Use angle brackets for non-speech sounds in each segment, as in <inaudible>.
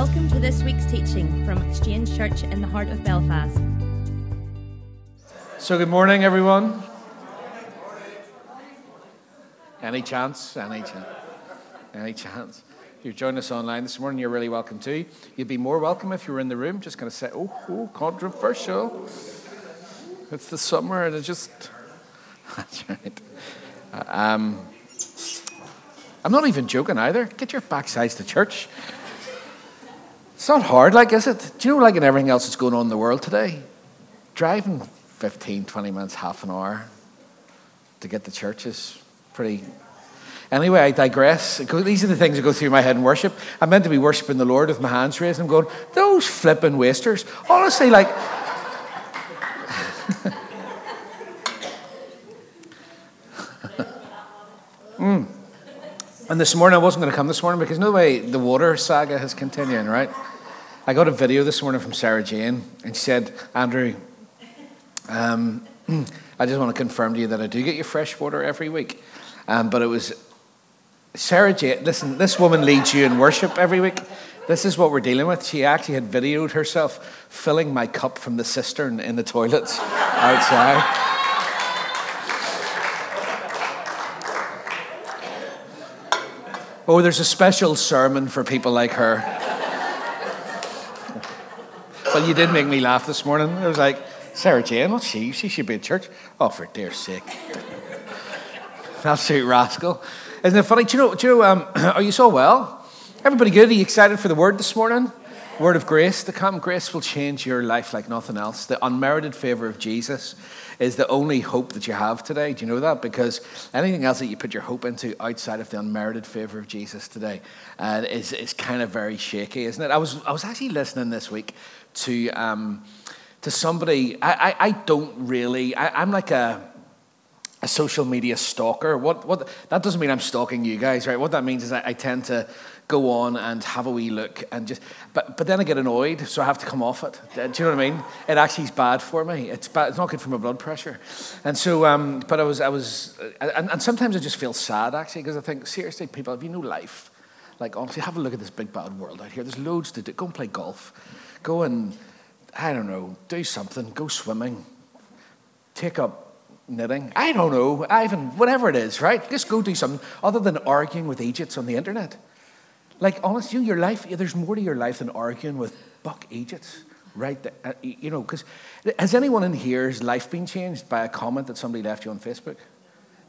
Welcome to this week's teaching from Exchange Church in the heart of Belfast. So, good morning, everyone. Any chance? Any chance? Any chance? If you're joining us online this morning, you're really welcome too. You'd be more welcome if you were in the room. Just going to say, oh, oh, controversial. It's the summer and it just. <laughs> That's right. Um, I'm not even joking either. Get your backsides to church. It's not hard, like, is it? Do you know, like, in everything else that's going on in the world today, driving 15, 20 minutes, half an hour to get to church is pretty. Anyway, I digress. These are the things that go through my head in worship. I'm meant to be worshiping the Lord with my hands raised. I'm going, those flipping wasters. Honestly, like. <laughs> mm. And this morning, I wasn't going to come this morning because no way the water saga is continuing, right? I got a video this morning from Sarah Jane, and she said, Andrew, um, <clears throat> I just want to confirm to you that I do get your fresh water every week. Um, but it was Sarah Jane, listen, this woman leads you in worship every week. This is what we're dealing with. She actually had videoed herself filling my cup from the cistern in the toilets <laughs> outside. Oh, there's a special sermon for people like her. well, you did make me laugh this morning. I was like, Sarah Jane, what's she? She should be at church. Oh, for dear sake. Absolute rascal. Isn't it funny? Do you know, do you um, <clears throat> are you so well? Everybody good? Are you excited for the word this morning? Word of grace to come. Grace will change your life like nothing else. The unmerited favor of Jesus is the only hope that you have today. Do you know that? Because anything else that you put your hope into outside of the unmerited favor of Jesus today uh, is, is kind of very shaky, isn't it? I was, I was actually listening this week to, um, to somebody, I, I, I don't really, I, I'm like a, a social media stalker. What, what, that doesn't mean I'm stalking you guys, right? What that means is I, I tend to go on and have a wee look and just but but then I get annoyed so I have to come off it. Do you know what I mean? It actually is bad for me. It's bad it's not good for my blood pressure. And so um, but I was I was and, and sometimes I just feel sad actually because I think seriously people have you no life? Like honestly have a look at this big bad world out here. There's loads to do. Go and play golf. Go and I don't know do something. Go swimming. Take up knitting. I don't know. Ivan whatever it is right? Just go do something other than arguing with agents on the internet like, honestly, your life, there's more to your life than arguing with buck agents, right? Uh, you know, because has anyone in here's life been changed by a comment that somebody left you on Facebook?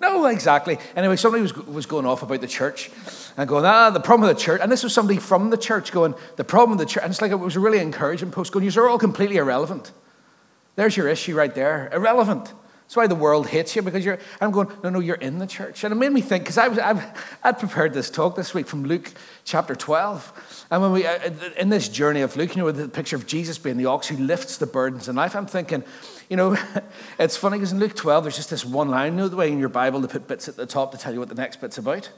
No, exactly. Anyway, somebody was, was going off about the church and going, ah, the problem with the church. And this was somebody from the church going, the problem with the church. And it's like, it was a really encouraging post going, you're all completely irrelevant. There's your issue right there. Irrelevant. That's why the world hates you because you're. I'm going, no, no, you're in the church. And it made me think because I was, I've, I'd prepared this talk this week from Luke chapter 12. And when we, uh, in this journey of Luke, you know, with the picture of Jesus being the ox who lifts the burdens in life, I'm thinking, you know, <laughs> it's funny because in Luke 12, there's just this one line. You know the way in your Bible they put bits at the top to tell you what the next bit's about?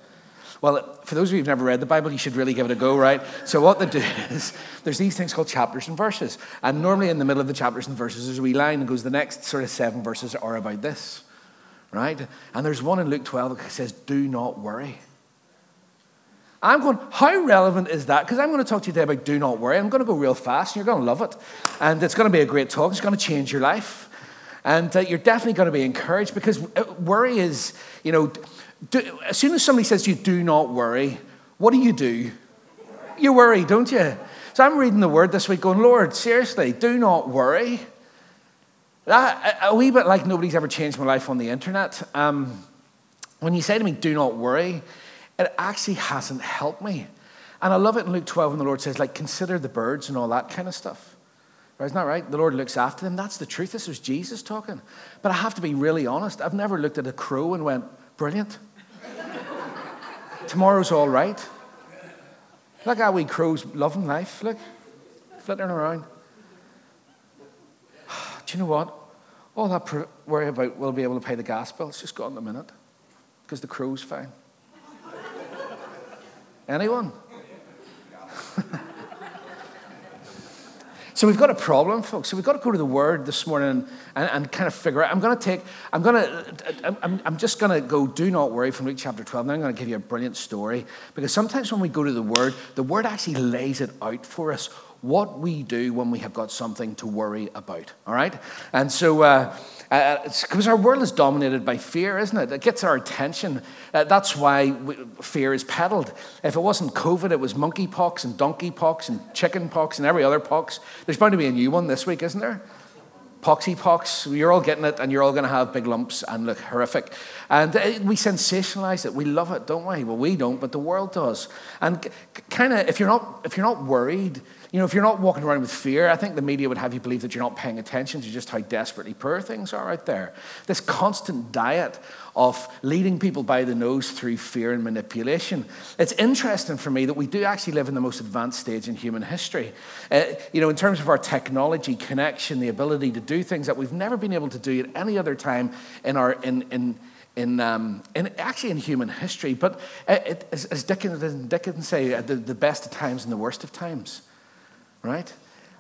Well, for those of you who've never read the Bible, you should really give it a go, right? So, what they do <laughs> is there's these things called chapters and verses. And normally, in the middle of the chapters and verses, there's a wee line and goes, the next sort of seven verses are about this, right? And there's one in Luke 12 that says, do not worry. I'm going, how relevant is that? Because I'm going to talk to you today about do not worry. I'm going to go real fast, and you're going to love it. And it's going to be a great talk. It's going to change your life. And uh, you're definitely going to be encouraged because uh, worry is, you know, do, as soon as somebody says to you, do not worry, what do you do? You worry, don't you? So I'm reading the word this week going, Lord, seriously, do not worry. That, a wee bit like nobody's ever changed my life on the internet. Um, when you say to me, do not worry, it actually hasn't helped me. And I love it in Luke 12 when the Lord says, like, consider the birds and all that kind of stuff. Right, isn't that right? The Lord looks after them. That's the truth. This was Jesus talking. But I have to be really honest. I've never looked at a crow and went, brilliant. Tomorrow's all right. Look how we crows loving life. Look, flittering around. <sighs> Do you know what? All that worry about will be able to pay the gas bill, it's just gone in a minute because the crow's fine. <laughs> So we've got a problem, folks. So we've got to go to the Word this morning and, and kind of figure out. I'm going to take, I'm going to, I'm, I'm just going to go, do not worry from Luke chapter 12. Then I'm going to give you a brilliant story. Because sometimes when we go to the Word, the Word actually lays it out for us what we do when we have got something to worry about. All right? And so, uh, because uh, our world is dominated by fear, isn't it? It gets our attention. Uh, that's why we, fear is peddled. If it wasn't COVID, it was monkeypox and donkeypox and chickenpox and every other pox. There's bound to be a new one this week, isn't there? Poxypox, you're all getting it and you're all going to have big lumps and look horrific. And uh, we sensationalize it. We love it, don't we? Well, we don't, but the world does. And kind of, if you're not, if you're not worried, you know, if you're not walking around with fear, I think the media would have you believe that you're not paying attention to just how desperately poor things are out there. This constant diet of leading people by the nose through fear and manipulation. It's interesting for me that we do actually live in the most advanced stage in human history. Uh, you know, in terms of our technology connection, the ability to do things that we've never been able to do at any other time in our in in in, um, in, actually in human history. But uh, it, as, as Dickens, Dickens say, the, the best of times and the worst of times right?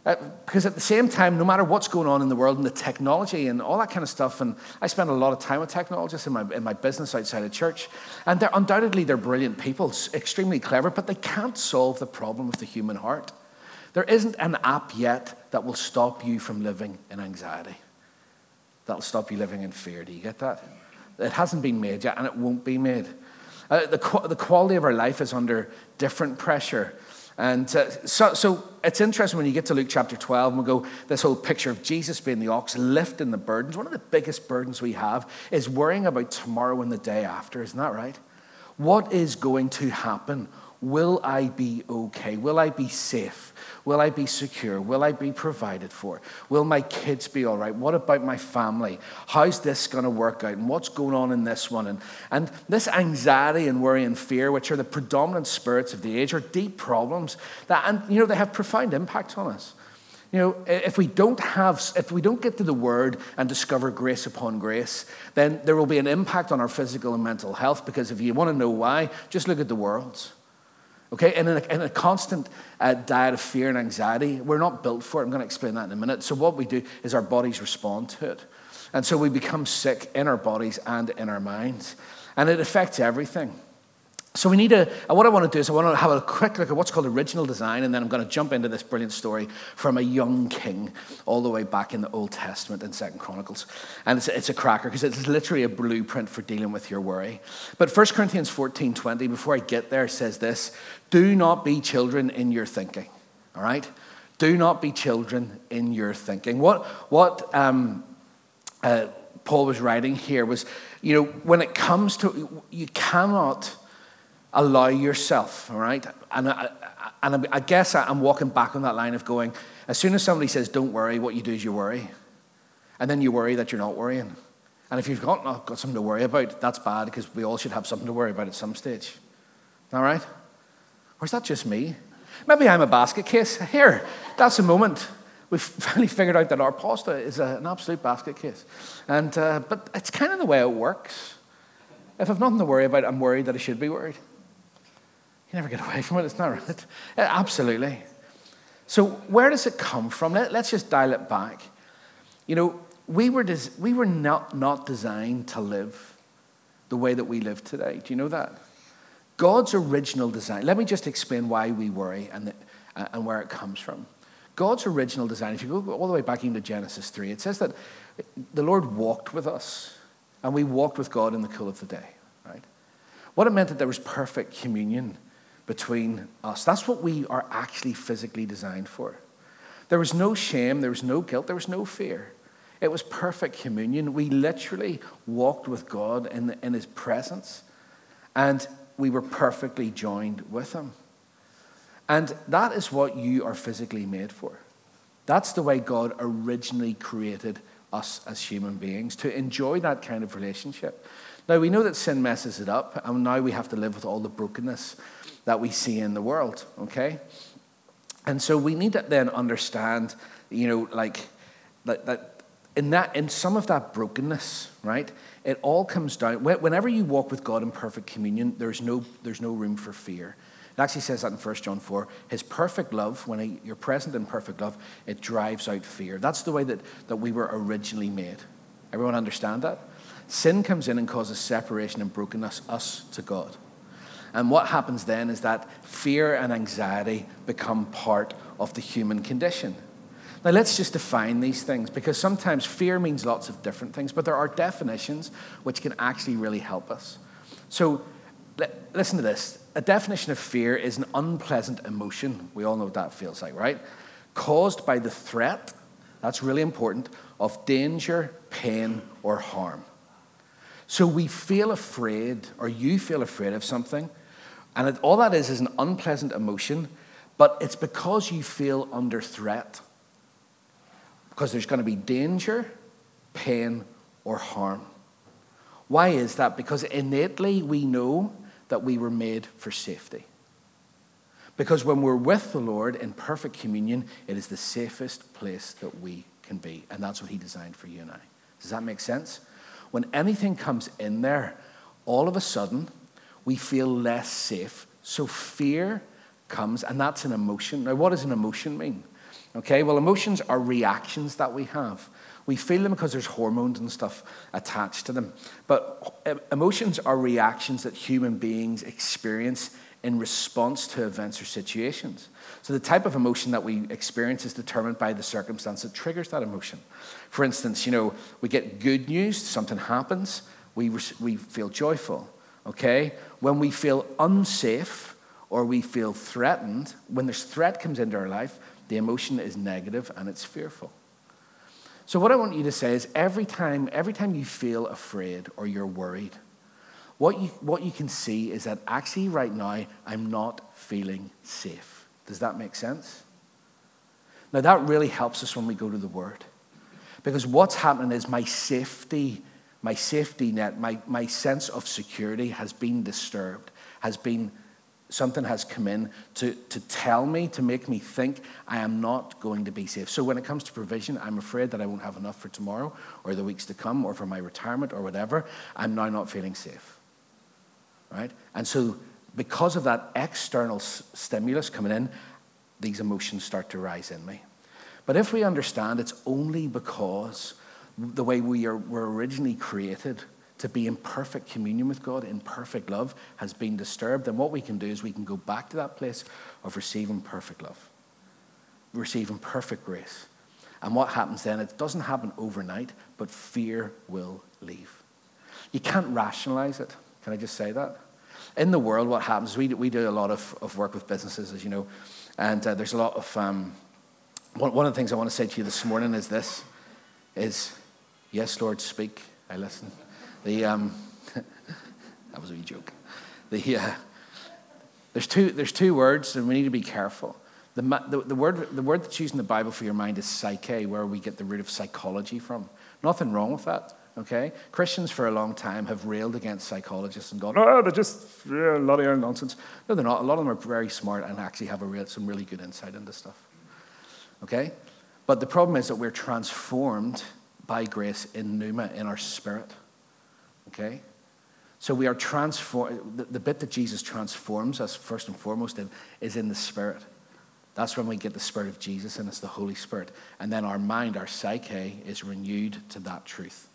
Uh, because at the same time, no matter what's going on in the world and the technology and all that kind of stuff, and I spend a lot of time with technologists in my, in my business outside of church, and they're undoubtedly they're brilliant people, extremely clever, but they can't solve the problem of the human heart. There isn't an app yet that will stop you from living in anxiety. That'll stop you living in fear. Do you get that? It hasn't been made yet, and it won't be made. Uh, the, the quality of our life is under different pressure. And uh, so, so it's interesting when you get to Luke chapter 12 and we go, this whole picture of Jesus being the ox, lifting the burdens. One of the biggest burdens we have is worrying about tomorrow and the day after. Isn't that right? What is going to happen? Will I be okay? Will I be safe? Will I be secure? Will I be provided for? Will my kids be all right? What about my family? How's this going to work out? And what's going on in this one? And, and this anxiety and worry and fear, which are the predominant spirits of the age, are deep problems that, and you know, they have profound impacts on us. You know, if we don't have, if we don't get to the Word and discover grace upon grace, then there will be an impact on our physical and mental health. Because if you want to know why, just look at the world. Okay, and in a, in a constant uh, diet of fear and anxiety, we're not built for it. I'm going to explain that in a minute. So, what we do is our bodies respond to it. And so we become sick in our bodies and in our minds. And it affects everything. So we need to, what I want to do is I want to have a quick look at what's called original design, and then I'm going to jump into this brilliant story from a young king all the way back in the Old Testament in Second Chronicles. And it's, it's a cracker because it's literally a blueprint for dealing with your worry. But 1 Corinthians 14, 20, before I get there, says this, do not be children in your thinking, all right? Do not be children in your thinking. What, what um, uh, Paul was writing here was, you know, when it comes to, you cannot allow yourself, all right? And I, and I guess I'm walking back on that line of going, as soon as somebody says, don't worry, what you do is you worry. And then you worry that you're not worrying. And if you've got, not got something to worry about, that's bad because we all should have something to worry about at some stage. All right? Or is that just me? Maybe I'm a basket case. Here, that's a moment. We've <laughs> finally figured out that our pasta is an absolute basket case. And, uh, but it's kind of the way it works. If I've nothing to worry about, I'm worried that I should be worried. You never get away from it, it's not right. Absolutely. So, where does it come from? Let, us just dial it back. You know, we were, des- we were not, not designed to live the way that we live today. Do you know that? God's original design, let me just explain why we worry and, the, uh, and where it comes from. God's original design, if you go all the way back into Genesis 3, it says that the Lord walked with us, and we walked with God in the cool of the day, right? What it meant that there was perfect communion between us. That's what we are actually physically designed for. There was no shame, there was no guilt, there was no fear. It was perfect communion. We literally walked with God in, the, in His presence, and we were perfectly joined with Him. And that is what you are physically made for. That's the way God originally created us as human beings, to enjoy that kind of relationship. Now, we know that sin messes it up, and now we have to live with all the brokenness that we see in the world, okay? And so we need to then understand, you know, like that, that in that in some of that brokenness, right? It all comes down whenever you walk with God in perfect communion, there's no there's no room for fear. It actually says that in 1 John 4. His perfect love, when you're present in perfect love, it drives out fear. That's the way that, that we were originally made. Everyone understand that? Sin comes in and causes separation and brokenness, us to God. And what happens then is that fear and anxiety become part of the human condition. Now, let's just define these things because sometimes fear means lots of different things, but there are definitions which can actually really help us. So, listen to this. A definition of fear is an unpleasant emotion. We all know what that feels like, right? Caused by the threat, that's really important, of danger, pain, or harm. So we feel afraid, or you feel afraid of something, and all that is is an unpleasant emotion, but it's because you feel under threat. Because there's going to be danger, pain, or harm. Why is that? Because innately we know that we were made for safety. Because when we're with the Lord in perfect communion, it is the safest place that we can be. And that's what He designed for you and I. Does that make sense? When anything comes in there, all of a sudden, we feel less safe. So fear comes, and that's an emotion. Now, what does an emotion mean? Okay, well, emotions are reactions that we have. We feel them because there's hormones and stuff attached to them. But eh, emotions are reactions that human beings experience in response to events or situations. So the type of emotion that we experience is determined by the circumstance that triggers that emotion. For instance, you know, we get good news, something happens, we, we feel joyful okay? When we feel unsafe or we feel threatened, when this threat comes into our life, the emotion is negative and it's fearful. So what I want you to say is every time, every time you feel afraid or you're worried, what you, what you can see is that actually right now I'm not feeling safe. Does that make sense? Now that really helps us when we go to the Word. Because what's happening is my safety my safety net, my, my sense of security has been disturbed, has been, something has come in to, to tell me, to make me think I am not going to be safe. So when it comes to provision, I'm afraid that I won't have enough for tomorrow or the weeks to come or for my retirement or whatever. I'm now not feeling safe. Right? And so because of that external s- stimulus coming in, these emotions start to rise in me. But if we understand it's only because the way we are, were originally created to be in perfect communion with God, in perfect love, has been disturbed, then what we can do is we can go back to that place of receiving perfect love, receiving perfect grace. And what happens then? It doesn't happen overnight, but fear will leave. You can't rationalize it. Can I just say that? In the world, what happens, we do, we do a lot of, of work with businesses, as you know, and uh, there's a lot of, um, one, one of the things I want to say to you this morning is this, is Yes, Lord, speak. I listen. The, um, <laughs> that was a wee joke. The, uh, there's, two, there's two words, and we need to be careful. The, the, the, word, the word that's used in the Bible for your mind is psyche, where we get the root of psychology from. Nothing wrong with that, okay? Christians for a long time have railed against psychologists and gone, oh, they're just yeah, a lot of nonsense. No, they're not. A lot of them are very smart and actually have real, some really good insight into stuff, okay? But the problem is that we're transformed by grace in pneuma, in our spirit. Okay? So we are transformed. The, the, bit that Jesus transforms us first and foremost in is in the spirit. That's when we get the spirit of Jesus and it's the Holy Spirit. And then our mind, our psyche, is renewed to that truth.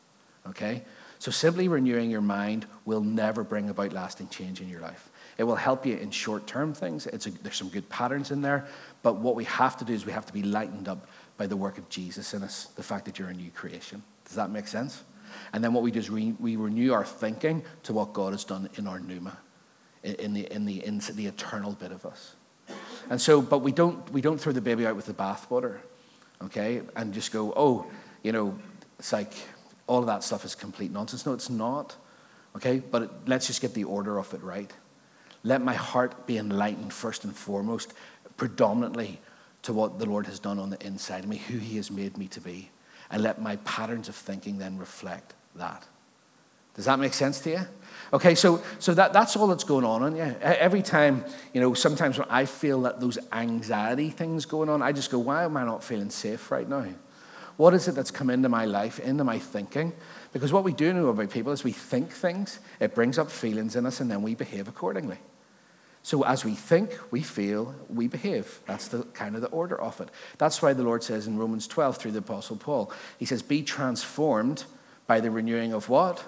Okay? So simply renewing your mind will never bring about lasting change in your life. It will help you in short term things. A, there's some good patterns in there. But what we have to do is we have to be lightened up by the work of Jesus in us, the fact that you're a new creation. Does that make sense? And then what we do is we, we renew our thinking to what God has done in our pneuma, in, the, in, the, in the eternal bit of us. And so, but we don't, we don't throw the baby out with the bathwater, okay? And just go, oh, you know, it's like all of that stuff is complete nonsense. No, it's not, okay? But it, let's just get the order of it right. Let my heart be enlightened first and foremost, predominantly to what the Lord has done on the inside of me, who He has made me to be, and let my patterns of thinking then reflect that. Does that make sense to you? Okay, so, so that, that's all that's going on in you. Every time, you know, sometimes when I feel that those anxiety things going on, I just go, why am I not feeling safe right now? What is it that's come into my life, into my thinking? Because what we do know about people is we think things, it brings up feelings in us, and then we behave accordingly. So as we think, we feel, we behave. That's the kind of the order of it. That's why the Lord says in Romans 12 through the Apostle Paul, he says, Be transformed by the renewing of what?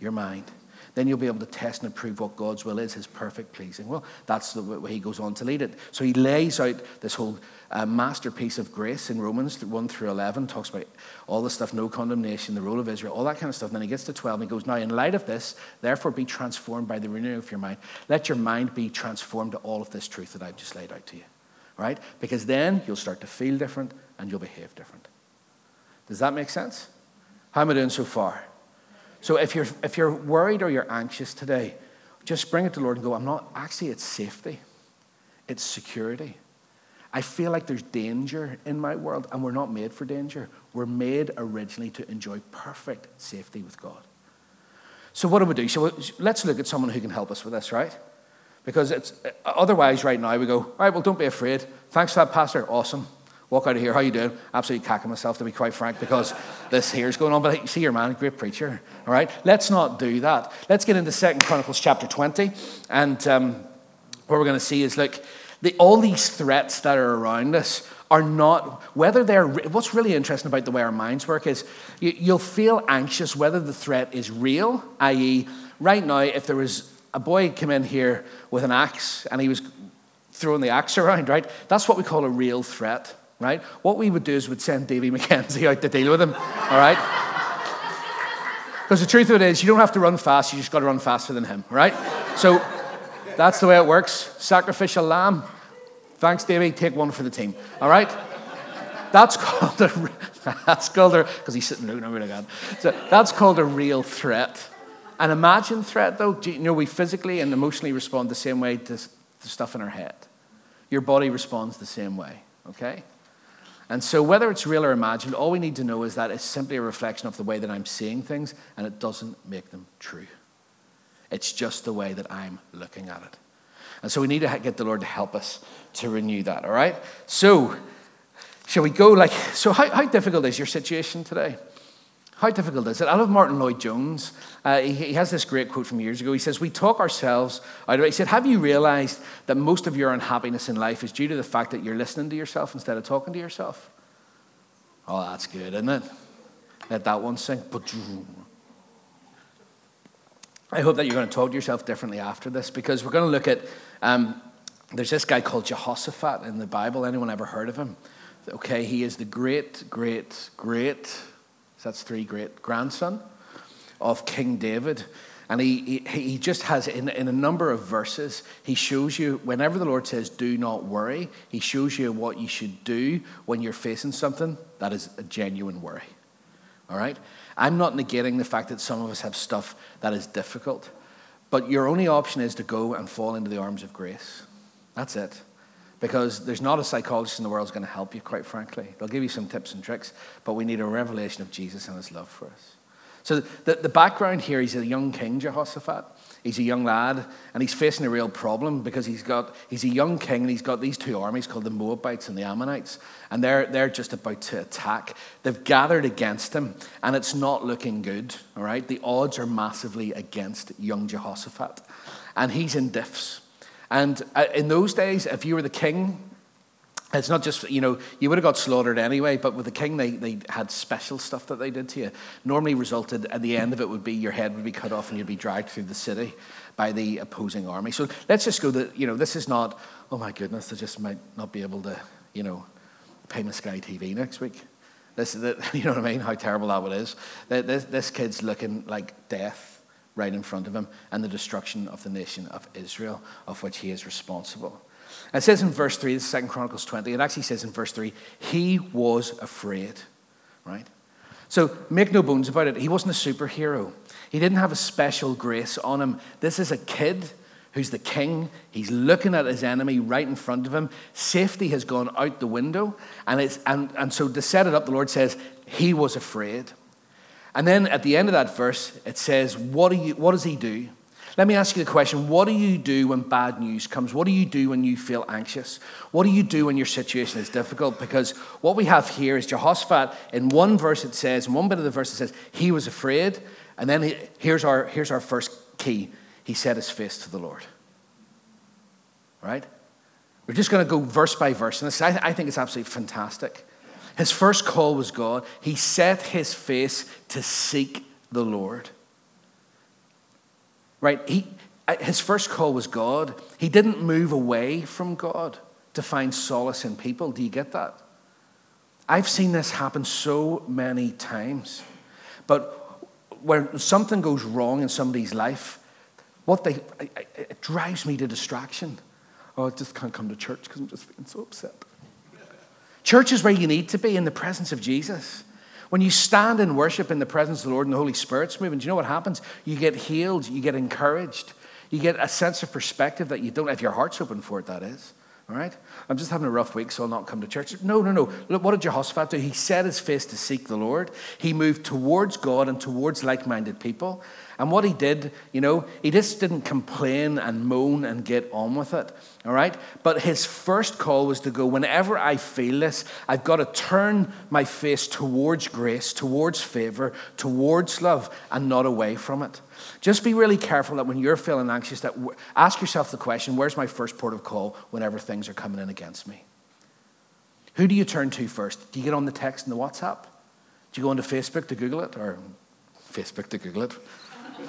Your mind. Then you'll be able to test and approve what God's will is, his perfect pleasing. Well, that's the way he goes on to lead it. So he lays out this whole uh, masterpiece of grace in Romans 1 through 11, talks about all the stuff, no condemnation, the rule of Israel, all that kind of stuff. And then he gets to 12 and he goes, Now, in light of this, therefore be transformed by the renewing of your mind. Let your mind be transformed to all of this truth that I've just laid out to you. Right? Because then you'll start to feel different and you'll behave different. Does that make sense? How am I doing so far? So if you're, if you're worried or you're anxious today, just bring it to the Lord and go, I'm not, actually, it's safety, it's security. I feel like there's danger in my world, and we're not made for danger. We're made originally to enjoy perfect safety with God. So, what do we do? So, let's look at someone who can help us with this, right? Because it's otherwise, right now, we go, all right, well, don't be afraid. Thanks for that, Pastor. Awesome walk out of here. How you doing? Absolutely cacking myself, to be quite frank, because this here's going on. But see your man, great preacher. All right, let's not do that. Let's get into Second Chronicles chapter 20. And um, what we're going to see is like the, all these threats that are around us are not, whether they're, what's really interesting about the way our minds work is you, you'll feel anxious whether the threat is real, i.e., right now, if there was a boy come in here with an axe and he was throwing the axe around, right? That's what we call a real threat right? What we would do is we'd send Davy <laughs> McKenzie out to deal with him, all right? Because the truth of it is, you don't have to run fast, you just got to run faster than him, right? So that's the way it works. Sacrificial lamb. Thanks, Davy. Take one for the team, all right? That's called a, <laughs> that's called a, because he's sitting looking over like that. So that's called a real threat. An imagined threat, though, you know, we physically and emotionally respond the same way to, to stuff in our head. Your body responds the same way, okay? And so, whether it's real or imagined, all we need to know is that it's simply a reflection of the way that I'm seeing things, and it doesn't make them true. It's just the way that I'm looking at it. And so, we need to get the Lord to help us to renew that, all right? So, shall we go like, so how, how difficult is your situation today? How difficult is it? I love Martyn Lloyd-Jones. Uh, he, he, has this great quote from years ago. He says, We talk ourselves out of it. He said, Have you realized that most of your unhappiness in life is due to the fact that you're listening to yourself instead of talking to yourself? Oh, that's good, isn't it? Let that one sink. I hope that you're going to talk to yourself differently after this because we're going to look at. Um, there's this guy called Jehoshaphat in the Bible. Anyone ever heard of him? Okay, he is the great, great, great so that's three great grandson of King David. And he, he, he just has, in, in a number of verses, he shows you, whenever the Lord says, do not worry, he shows you what you should do when you're facing something that is a genuine worry. All right? I'm not negating the fact that some of us have stuff that is difficult, but your only option is to go and fall into the arms of grace. That's it because there's not a psychologist in the world who's going to help you, quite frankly. They'll give you some tips and tricks, but we need a revelation of Jesus and his love for us. So, the, the background here he's a young king, Jehoshaphat. He's a young lad, and he's facing a real problem because he's, got, he's a young king and he's got these two armies called the Moabites and the Ammonites, and they're, they're just about to attack. They've gathered against him, and it's not looking good, all right? The odds are massively against young Jehoshaphat, and he's in diffs. And uh, in those days, if you were the king, it's not just, you know, you would have got slaughtered anyway, but with the king, they, they had special stuff that they did to you. Normally resulted, at the end of it, would be your head would be cut off and you'd be dragged through the city by the opposing army. So let's just go that, you know, this is not, oh my goodness, I just might not be able to, you know, pay my Sky TV next week. This, that, <laughs> you know what I mean? How terrible that is. This, this kid's looking like death right in front of him and the destruction of the nation of Israel, of which he is responsible. it says in verse 3, the Second Chronicles 20, it actually says in verse 3, he was afraid, right? So make no bones about it, he wasn't a superhero. He didn't have a special grace on him. This is a kid who's the king. He's looking at his enemy right in front of him. Safety has gone out the window. And, it's, and, and so to set it up, the Lord says, he was afraid. And then at the end of that verse, it says, what, do you, what does he do? Let me ask you the question what do you do when bad news comes? What do you do when you feel anxious? What do you do when your situation is difficult? Because what we have here is Jehoshaphat. In one verse, it says, in one bit of the verse, it says, he was afraid. And then he, here's, our, here's our first key he set his face to the Lord. right? We're just going to go verse by verse. And this, I, I think it's absolutely fantastic. His first call was God. He set his face to seek the Lord. Right? He, uh, his first call was God. He didn't move away from God to find solace in people. Do you get that? I've seen this happen so many times. But when something goes wrong in somebody's life, what they, it drives me to distraction. Oh, I just can't come to church because I'm just feeling so upset. Church is where you need to be in the presence of Jesus. When you stand in worship in the presence of the Lord and the Holy Spirit's moving, do you know what happens? You get healed, you get encouraged, you get a sense of perspective that you don't, if your heart's open for it, that is. All right? I'm just having a rough week, so I'll not come to church. No, no, no. Look, what did Jehoshaphat do? He set his face to seek the Lord. He moved towards God and towards like minded people. And what he did, you know, he just didn't complain and moan and get on with it, all right? But his first call was to go, whenever I feel this, I've got to turn my face towards grace, towards favor, towards love, and not away from it. Just be really careful that when you're feeling anxious, that ask yourself the question, where's my first port of call whenever things are coming in against me? Who do you turn to first? Do you get on the text and the WhatsApp? Do you go onto Facebook to Google it? Or Facebook to Google it?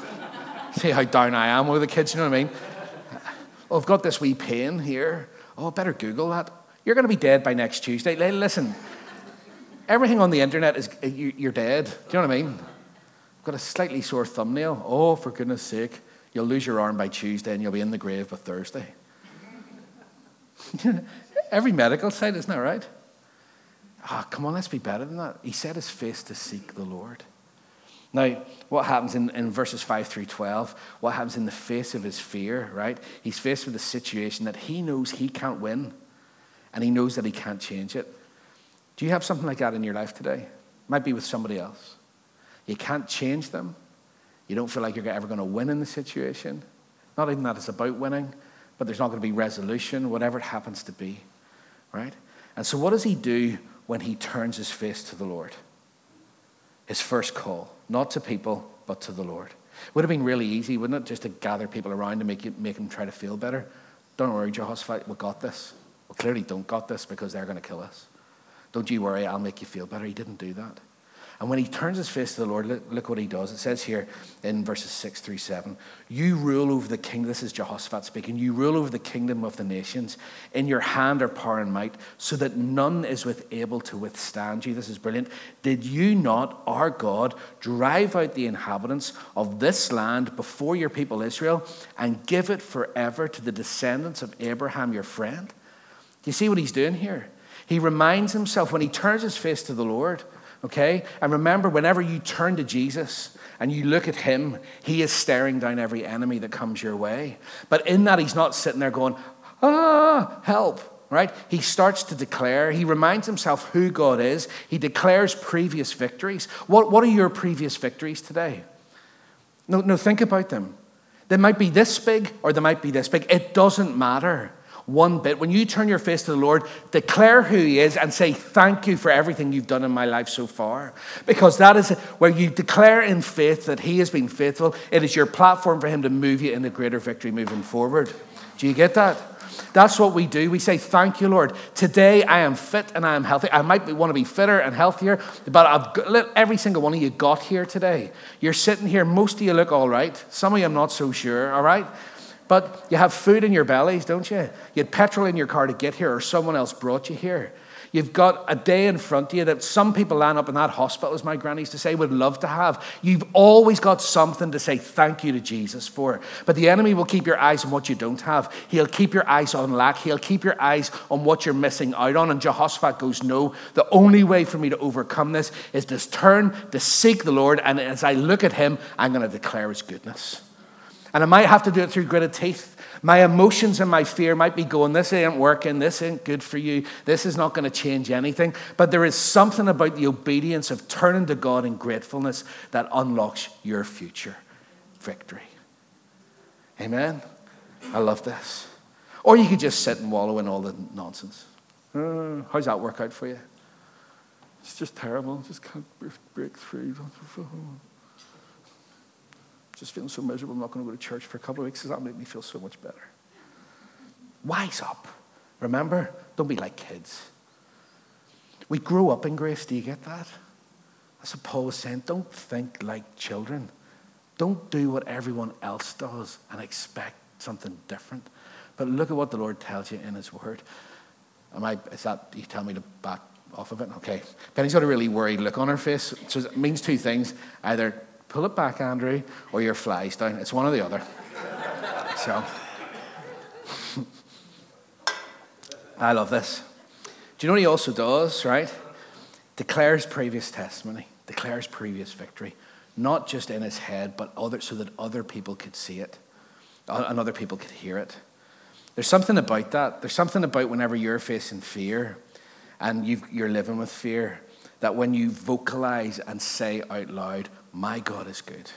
<laughs> See how down I am with the kids, you know what I mean? Oh, I've got this wee pain here. Oh, I better Google that. You're going to be dead by next Tuesday. Listen, everything on the internet is, you're dead. Do you know what I mean? I've got a slightly sore thumbnail. Oh, for goodness sake. You'll lose your arm by Tuesday and you'll be in the grave by Thursday. <laughs> Every medical site, isn't that right? Ah, oh, come on, let's be better than that. He set his face to seek the Lord. Now, what happens in, in verses 5 through 12? What happens in the face of his fear, right? He's faced with a situation that he knows he can't win, and he knows that he can't change it. Do you have something like that in your life today? Might be with somebody else. You can't change them. You don't feel like you're ever going to win in the situation. Not even that it's about winning, but there's not going to be resolution, whatever it happens to be, right? And so, what does he do when he turns his face to the Lord? His first call not to people, but to the Lord. It would have been really easy, wouldn't it, just to gather people around to make, you, make them try to feel better. Don't worry, Jehoshaphat, we got this. We clearly don't got this because they're going to kill us. Don't you worry, I'll make you feel better. He didn't do that. And when he turns his face to the Lord, look, look, what he does. It says here in verses 6 through 7 You rule over the kingdom. This is Jehoshaphat speaking. You rule over the kingdom of the nations. In your hand are power and might, so that none is with able to withstand you. This is brilliant. Did you not, our God, drive out the inhabitants of this land before your people Israel and give it forever to the descendants of Abraham, your friend? Do you see what he's doing here? He reminds himself when he turns his face to the Lord okay? And remember, whenever you turn to Jesus and you look at him, he is staring down every enemy that comes your way. But in that, he's not sitting there going, ah, help. Right? He starts to declare, he reminds himself who God is. He declares previous victories. What, what are your previous victories today? No, no, think about them. They might be this big or they might be this big. It doesn't matter one bit. When you turn your face to the Lord, declare who He is and say, Thank you for everything you've done in my life so far. Because that is where you declare in faith that He has been faithful. It is your platform for Him to move you into greater victory moving forward. Do you get that? That's what we do. We say, Thank you, Lord. Today I am fit and I am healthy. I might want to be fitter and healthier, but I've got, every single one of you got here today. You're sitting here. Most of you look all right. Some of you I'm not so sure, all right? But you have food in your bellies, don't you? You had petrol in your car to get here, or someone else brought you here. You've got a day in front of you that some people line up in that hospital, as my granny used to say, would love to have. You've always got something to say thank you to Jesus for. But the enemy will keep your eyes on what you don't have. He'll keep your eyes on lack. He'll keep your eyes on what you're missing out on. And Jehoshaphat goes, No, the only way for me to overcome this is to turn, to seek the Lord. And as I look at him, I'm going to declare his goodness. And I might have to do it through gritted teeth. My emotions and my fear might be going, This ain't working. This ain't good for you. This is not going to change anything. But there is something about the obedience of turning to God in gratefulness that unlocks your future victory. Amen? I love this. Or you could just sit and wallow in all the nonsense. Uh, how's that work out for you? It's just terrible. Just can't break through just feeling so miserable, I'm not going to go to church for a couple of weeks. Does that make me feel so much better? Wise up. Remember, don't be like kids. We grow up in grace. Do you get that? That's what Paul was saying. Don't think like children. Don't do what everyone else does and expect something different. But look at what the Lord tells you in His Word. Am I, is that, you tell me to back off of it? Okay. Penny's got a really worried look on her face. So it means two things. Either pull it back, Andrew, or your flies down. It's one or the other. so. <laughs> I love this. Do you know what he also does, right? Declares previous testimony, declares previous victory, not just in his head, but other, so that other people could see it and other people could hear it. There's something about that. There's something about whenever you're facing fear and you are living with fear, that when you vocalize and say out loud, My God is good,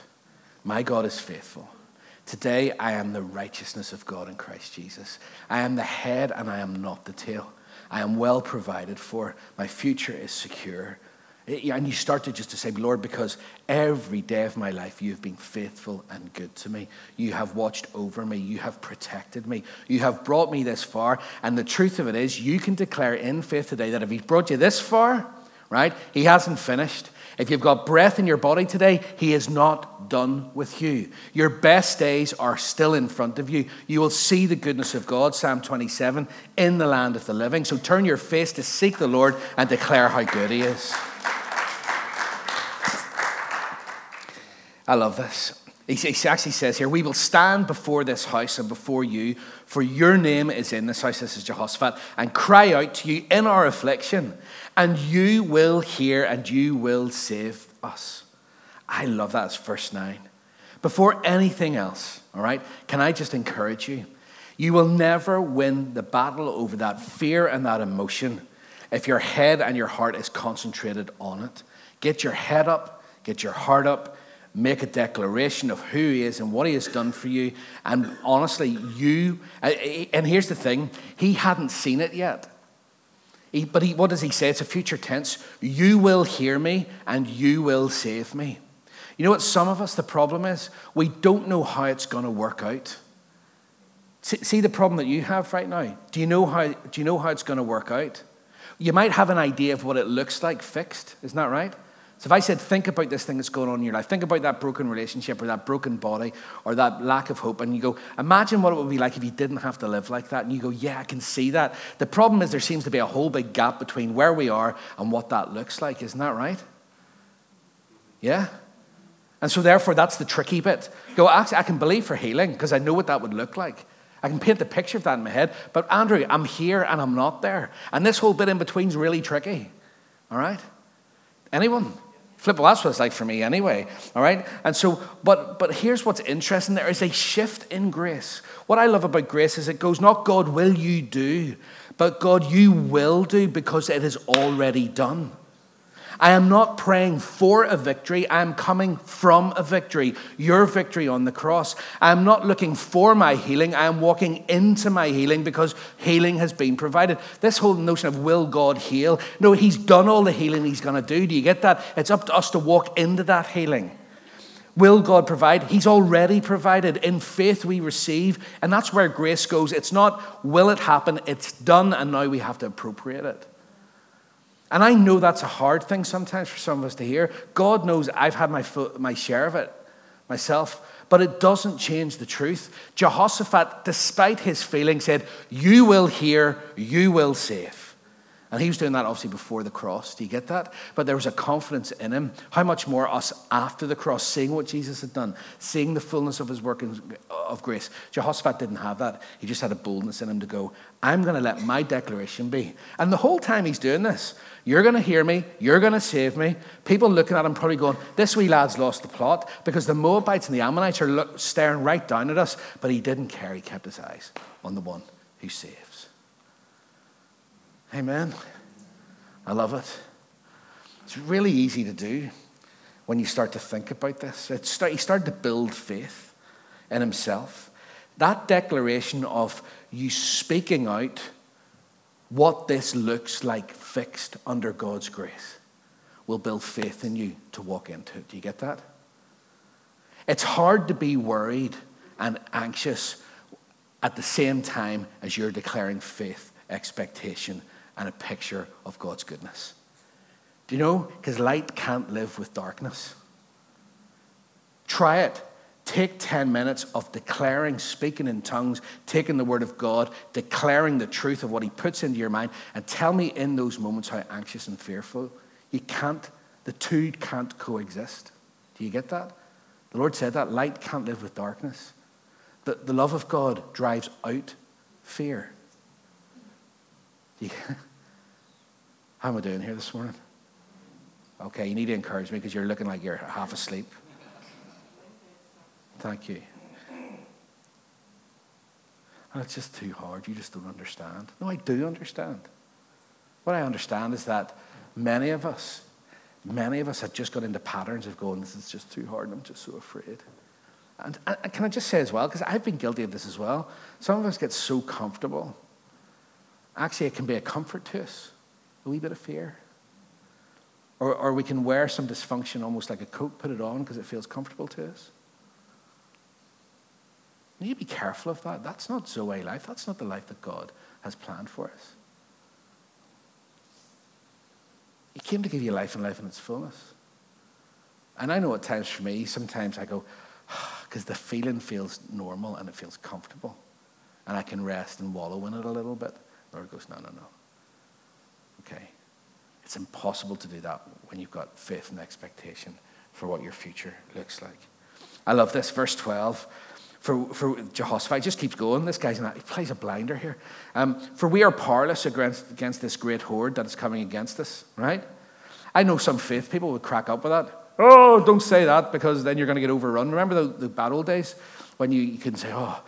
my God is faithful. Today, I am the righteousness of God in Christ Jesus. I am the head and I am not the tail. I am well provided for. My future is secure. Eh, and you start to just to say, Lord, because every day of my life you've been faithful and good to me. You have watched over me. You have protected me. You have brought me this far. And the truth of it is, you can declare in faith today that if He's brought you this far, right, He hasn't finished. If you've got breath in your body today, He is not done with you. Your best days are still in front of you. You will see the goodness of God, Psalm 27, in the land of the living. So turn your face to seek the Lord and declare how good He is. I love this. He actually says here, We will stand before this house and before you, for your name is in this house. This is Jehoshaphat, and cry out to you in our affliction, and you will hear and you will save us. I love that. It's verse 9. Before anything else, all right, can I just encourage you? You will never win the battle over that fear and that emotion if your head and your heart is concentrated on it. Get your head up, get your heart up, make a declaration of who he is and what he has done for you. And honestly, you, uh, and here's the thing, he hadn't seen it yet. He, but he, what does he say? It's a future tense. You will hear me and you will save me. You know what some of us, the problem is? We don't know how it's going to work out. See, see the problem that you have right now? Do you know how, do you know how it's going to work out? You might have an idea of what it looks like fixed, isn't that right? So if I said, think about this thing that's going on in your life, think about that broken relationship or that broken body or that lack of hope, and you go, imagine what it would be like if you didn't have to live like that. And you go, yeah, I can see that. The problem is there seems to be a whole big gap between where we are and what that looks like. Isn't that right? Yeah? And so therefore, that's the tricky bit. Go, actually, I can believe for healing because I know what that would look like. I can paint the picture of that in my head. But Andrew, I'm here and I'm not there. And this whole bit in between is really tricky. All right? Anyone? Flip, well, that's what it's like for me anyway. All right? And so, but but here's what's interesting. There is a shift in grace. What I love about grace is it goes not God will you do, but God you will do because it is already done. I am not praying for a victory. I am coming from a victory, your victory on the cross. I am not looking for my healing. I am walking into my healing because healing has been provided. This whole notion of will God heal? No, He's done all the healing He's going to do. Do you get that? It's up to us to walk into that healing. Will God provide? He's already provided. In faith, we receive. And that's where grace goes. It's not, will it happen? It's done, and now we have to appropriate it. And I know that's a hard thing sometimes for some of us to hear. God knows I've had my, my share of it myself, but it doesn't change the truth. Jehoshaphat, despite his feeling, said, You will hear, you will save. And he was doing that obviously before the cross. Do you get that? But there was a confidence in him. How much more us after the cross, seeing what Jesus had done, seeing the fullness of his work of grace. Jehoshaphat didn't have that. He just had a boldness in him to go, I'm going to let my declaration be. And the whole time he's doing this, you're going to hear me. You're going to save me. People looking at him probably going, This wee lad's lost the plot because the Moabites and the Ammonites are staring right down at us. But he didn't care. He kept his eyes on the one who saves. Amen. I love it. It's really easy to do when you start to think about this. Start, he started to build faith in himself. That declaration of you speaking out what this looks like fixed under God's grace will build faith in you to walk into it. Do you get that? It's hard to be worried and anxious at the same time as you're declaring faith, expectation, and a picture of God's goodness. Do you know? Because light can't live with darkness. Try it. Take 10 minutes of declaring, speaking in tongues, taking the word of God, declaring the truth of what He puts into your mind, and tell me in those moments how anxious and fearful. You can't, the two can't coexist. Do you get that? The Lord said that light can't live with darkness. The, the love of God drives out fear. <laughs> How am I doing here this morning? Okay, you need to encourage me because you're looking like you're half asleep. Thank you. And it's just too hard. You just don't understand. No, I do understand. What I understand is that many of us, many of us have just got into patterns of going, this is just too hard, and I'm just so afraid. And, and can I just say as well, because I've been guilty of this as well, some of us get so comfortable. Actually, it can be a comfort to us, a wee bit of fear. Or, or we can wear some dysfunction almost like a coat, put it on because it feels comfortable to us. You need to be careful of that. That's not Zoe life. That's not the life that God has planned for us. He came to give you life and life in its fullness. And I know at times for me, sometimes I go, <sighs> because the feeling feels normal and it feels comfortable. And I can rest and wallow in it a little bit. Lord goes, no, no, no. Okay. It's impossible to do that when you've got faith and expectation for what your future looks like. I love this, verse 12 for, for Jehoshaphat. just keeps going. This guy's not, he plays a blinder here. Um, for we are powerless against, against this great horde that is coming against us, right? I know some faith people would crack up with that. Oh, don't say that because then you're going to get overrun. Remember the, the bad old days when you, you can say, Oh,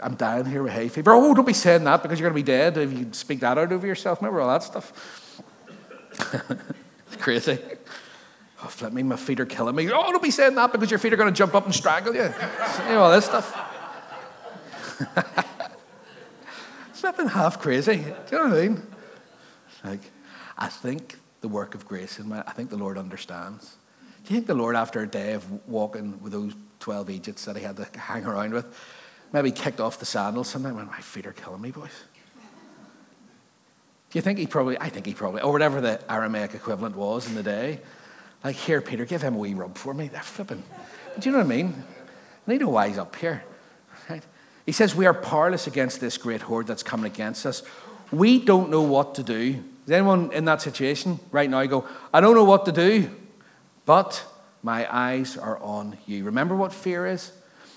I'm dying here with hay fever. Oh, don't be saying that because you're going to be dead if you speak that out over yourself. Remember all that stuff? <laughs> it's crazy. Oh, flip me, my feet are killing me. Oh, don't be saying that because your feet are going to jump up and strangle you. <laughs> you know, all this stuff. <laughs> it's nothing half crazy. Do you know what I mean? Like, I think the work of grace in my, I think the Lord understands. Do you think the Lord, after a day of walking with those 12 Egypts that he had to <laughs> hang around with, maybe kicked off the sandals sometime when my feet are killing me, boys? Do you think he probably, I think he probably, or whatever the Aramaic equivalent was in the day, like, here, Peter, give him a wee rub for me. They're flipping. Do you know what I mean? I need to wise up here. Right? He says, We are powerless against this great horde that's coming against us. We don't know what to do. Is anyone in that situation right now go, I don't know what to do, but my eyes are on you? Remember what fear is?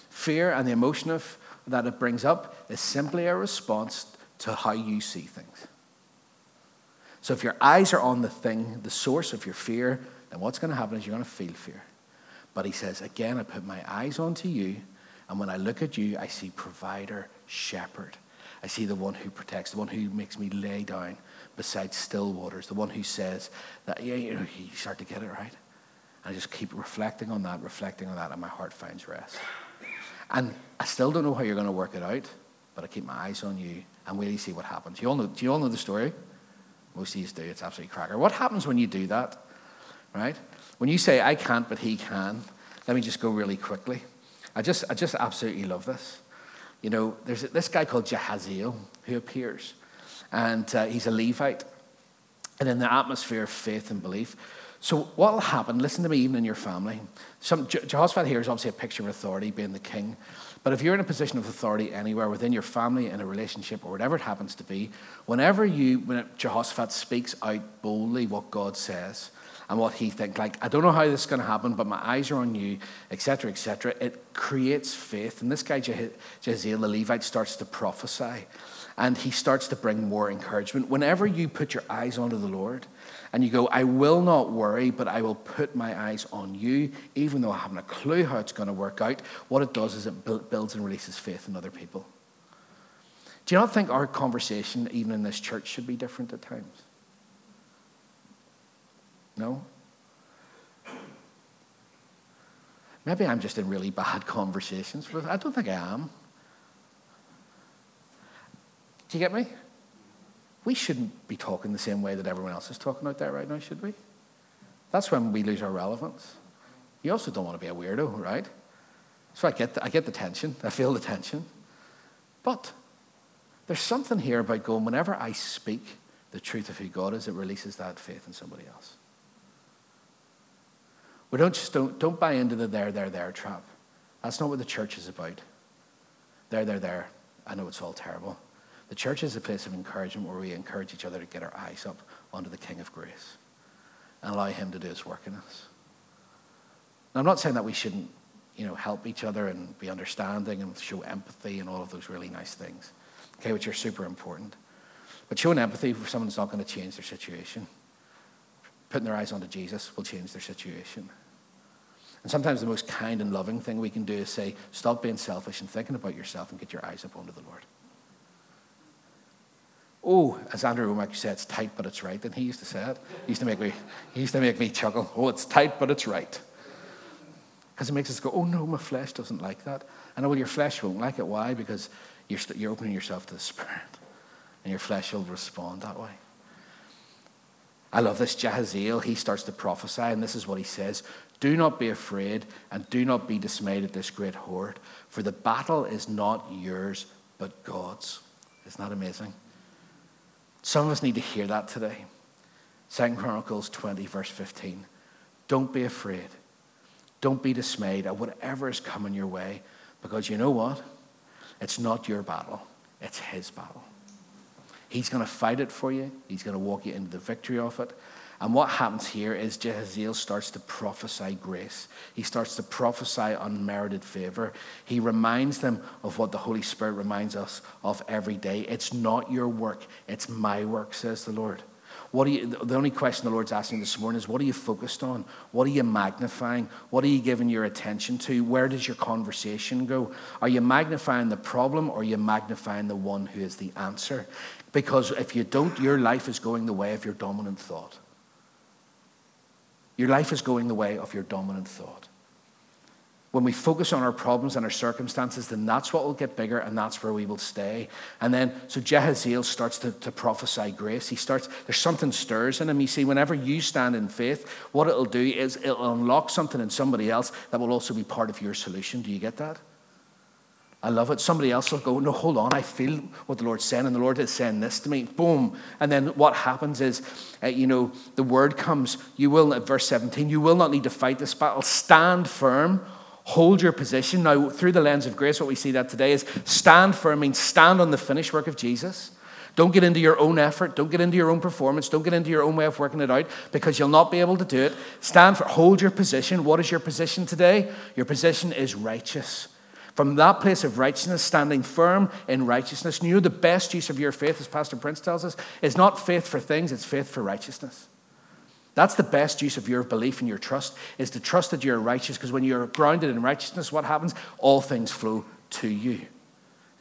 Fear and the emotion of, that it brings up is simply a response to how you see things. So if your eyes are on the thing, the source of your fear, then what's going to happen is you're going to feel fear. But he says, again, I put my eyes onto you, and when I look at you, I see provider, shepherd. I see the one who protects, the one who makes me lay down beside still waters, the one who says that, yeah, you know, you start to get it right. I just keep reflecting on that, reflecting on that, and my heart finds rest. And I still don't know how you're going to work it out, but I keep my eyes on you and to see what happens. You all know, do you all know the story? Most of you do. It's absolutely cracker. What happens when you do that? right? When you say, I can't, but he can, let me just go really quickly. I just, I just absolutely love this. You know, there's this guy called Jahaziel who appears, and uh, he's a Levite. And in the atmosphere of faith and belief. So, what will happen? Listen to me, even in your family. Some, Jehoshaphat here is obviously a picture of authority, being the king. But if you're in a position of authority anywhere within your family, in a relationship, or whatever it happens to be, whenever you, when Jehoshaphat speaks out boldly what God says, and what he thinks. Like, I don't know how this is going to happen, but my eyes are on you, etc., etc. It creates faith. And this guy, Jahaziel, the Levite, starts to prophesy. And he starts to bring more encouragement. Whenever you put your eyes onto the Lord and you go, I will not worry, but I will put my eyes on you, even though I haven't a clue how it's going to work out, what it does is it builds and releases faith in other people. Do you not think our conversation, even in this church, should be different at times? No? Maybe I'm just in really bad <laughs> conversations, I don't think I am. Do you get me? We shouldn't be talking the same way that everyone else is talking out there right now, should we? That's when we lose our relevance. You also don't want to be a weirdo, right? So I get the, I get the tension. I feel the tension. But there's something here about going, whenever I speak the truth of who God is, it releases that faith in somebody else. We don't just don't, don't buy into the there, there, there trap. That's not what the church is about. There, there, there. I know it's all terrible. The church is a place of encouragement where we encourage each other to get our eyes up onto the King of Grace and allow Him to do His work in us. Now, I'm not saying that we shouldn't, you know, help each other and be understanding and show empathy and all of those really nice things, okay, which are super important. But showing empathy for someone that's not going to change their situation, putting their eyes onto Jesus will change their situation. And sometimes the most kind and loving thing we can do is say, stop being selfish and thinking about yourself and get your eyes up onto the Lord. Oh, as Andrew Wommack said, it's tight, but it's right. And he used to say it. He used to make me, he used to make me chuckle. Oh, it's tight, but it's right. Because it makes us go, oh no, my flesh doesn't like that. And well, your flesh won't like it. Why? Because you're, you you're opening yourself to the Spirit. And your flesh will respond that way. I love this. Jahaziel, he starts to prophesy, and this is what he says Do not be afraid, and do not be dismayed at this great horde, for the battle is not yours, but God's. Isn't that amazing? Some of us need to hear that today. Second Chronicles 20, verse 15. Don't be afraid. Don't be dismayed at whatever is coming your way, because you know what? It's not your battle, it's His battle. He's going to fight it for you, He's going to walk you into the victory of it. And what happens here is Jahaziel starts to prophesy grace. He starts to prophesy unmerited favor. He reminds them of what the Holy Spirit reminds us of every day. It's not your work, it's my work, says the Lord. What are you, the only question the Lord's asking this morning is what are you focused on? What are you magnifying? What are you giving your attention to? Where does your conversation go? Are you magnifying the problem or are you magnifying the one who is the answer? Because if you don't, your life is going the way of your dominant thought. Your life is going the way of your dominant thought. When we focus on our problems and our circumstances, then that's what will get bigger and that's where we will stay. And then, so Jahaziel starts to, to prophesy grace. He starts, there's something stirs in him. You see, whenever you stand in faith, what it'll do is it'll unlock something in somebody else that will also be part of your solution. Do you get that? I love it. Somebody else will go, No, hold on. I feel what the Lord's saying, and the Lord is saying this to me. Boom. And then what happens is, uh, you know, the word comes. You will, at verse 17, you will not need to fight this battle. Stand firm. Hold your position. Now, through the lens of grace, what we see that today is stand firm means stand on the finished work of Jesus. Don't get into your own effort. Don't get into your own performance. Don't get into your own way of working it out because you'll not be able to do it. Stand for, hold your position. What is your position today? Your position is righteous. From that place of righteousness, standing firm in righteousness, you know the best use of your faith, as Pastor Prince tells us, is not faith for things, it's faith for righteousness. That's the best use of your belief and your trust, is to trust that you're righteous, because when you're grounded in righteousness, what happens? All things flow to you.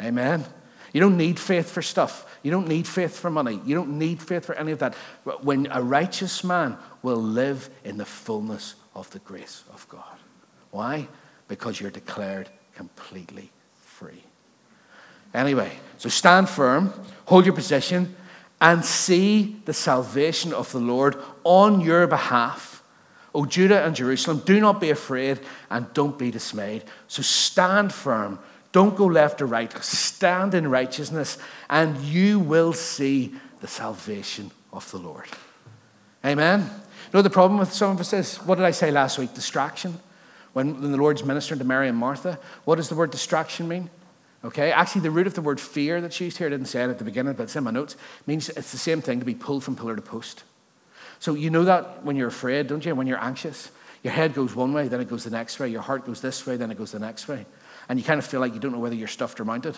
Amen. You don't need faith for stuff. You don't need faith for money. You don't need faith for any of that. When a righteous man will live in the fullness of the grace of God. Why? Because you're declared completely free. Anyway, so stand firm, hold your position, and see the salvation of the Lord on your behalf. O Judah and Jerusalem, do not be afraid and don't be dismayed. So stand firm. Don't go left or right. Stand in righteousness, and you will see the salvation of the Lord. Amen. You know the problem with some of us is what did I say last week? Distraction when, when the Lord's ministering to Mary and Martha. What does the word distraction mean? Okay, actually, the root of the word fear that's used here, I didn't say it at the beginning, but it's in my notes, means it's the same thing to be pulled from pillar to post. So you know that when you're afraid, don't you? When you're anxious, your head goes one way, then it goes the next way. Your heart goes this way, then it goes the next way. And you kind of feel like you don't know whether you're stuffed or mounted,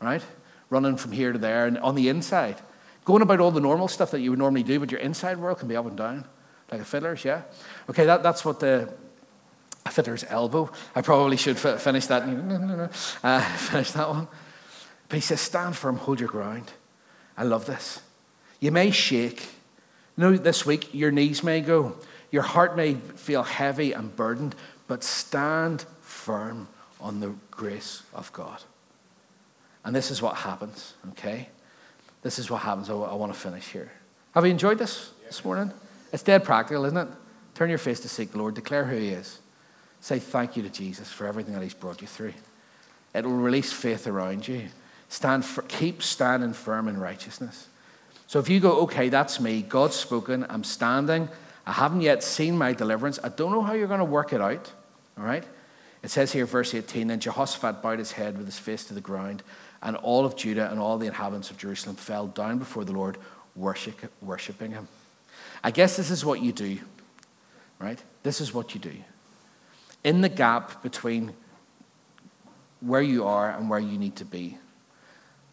right? Running from here to there. And on the inside, going about all the normal stuff that you would normally do, but your inside world can be up and down, like a fiddler's, yeah? Okay, that, that's what the, a elbow. I probably should finish that. <laughs> Uh, <laughs> finish that one. But he says, stand firm, hold your ground. I love this. You may shake. You know, this week your knees may go, your heart may feel heavy and burdened, but stand firm on the grace of God. And this is what happens, okay? This is what happens. I, I want to finish here. Have you enjoyed this this morning? It's dead practical, isn't it? Turn your face to seek the Lord, declare who He is. Say thank you to Jesus for everything that He's brought you through. It will release faith around you. Stand for, keep standing firm in righteousness. So if you go, okay, that's me, God's spoken, I'm standing, I haven't yet seen my deliverance, I don't know how you're going to work it out, all right? It says here, verse 18, then Jehoshaphat bowed his head with his face to the ground, and all of Judah and all the inhabitants of Jerusalem fell down before the Lord, worship, worshiping him. I guess this is what you do, right? This is what you do. In the gap between where you are and where you need to be,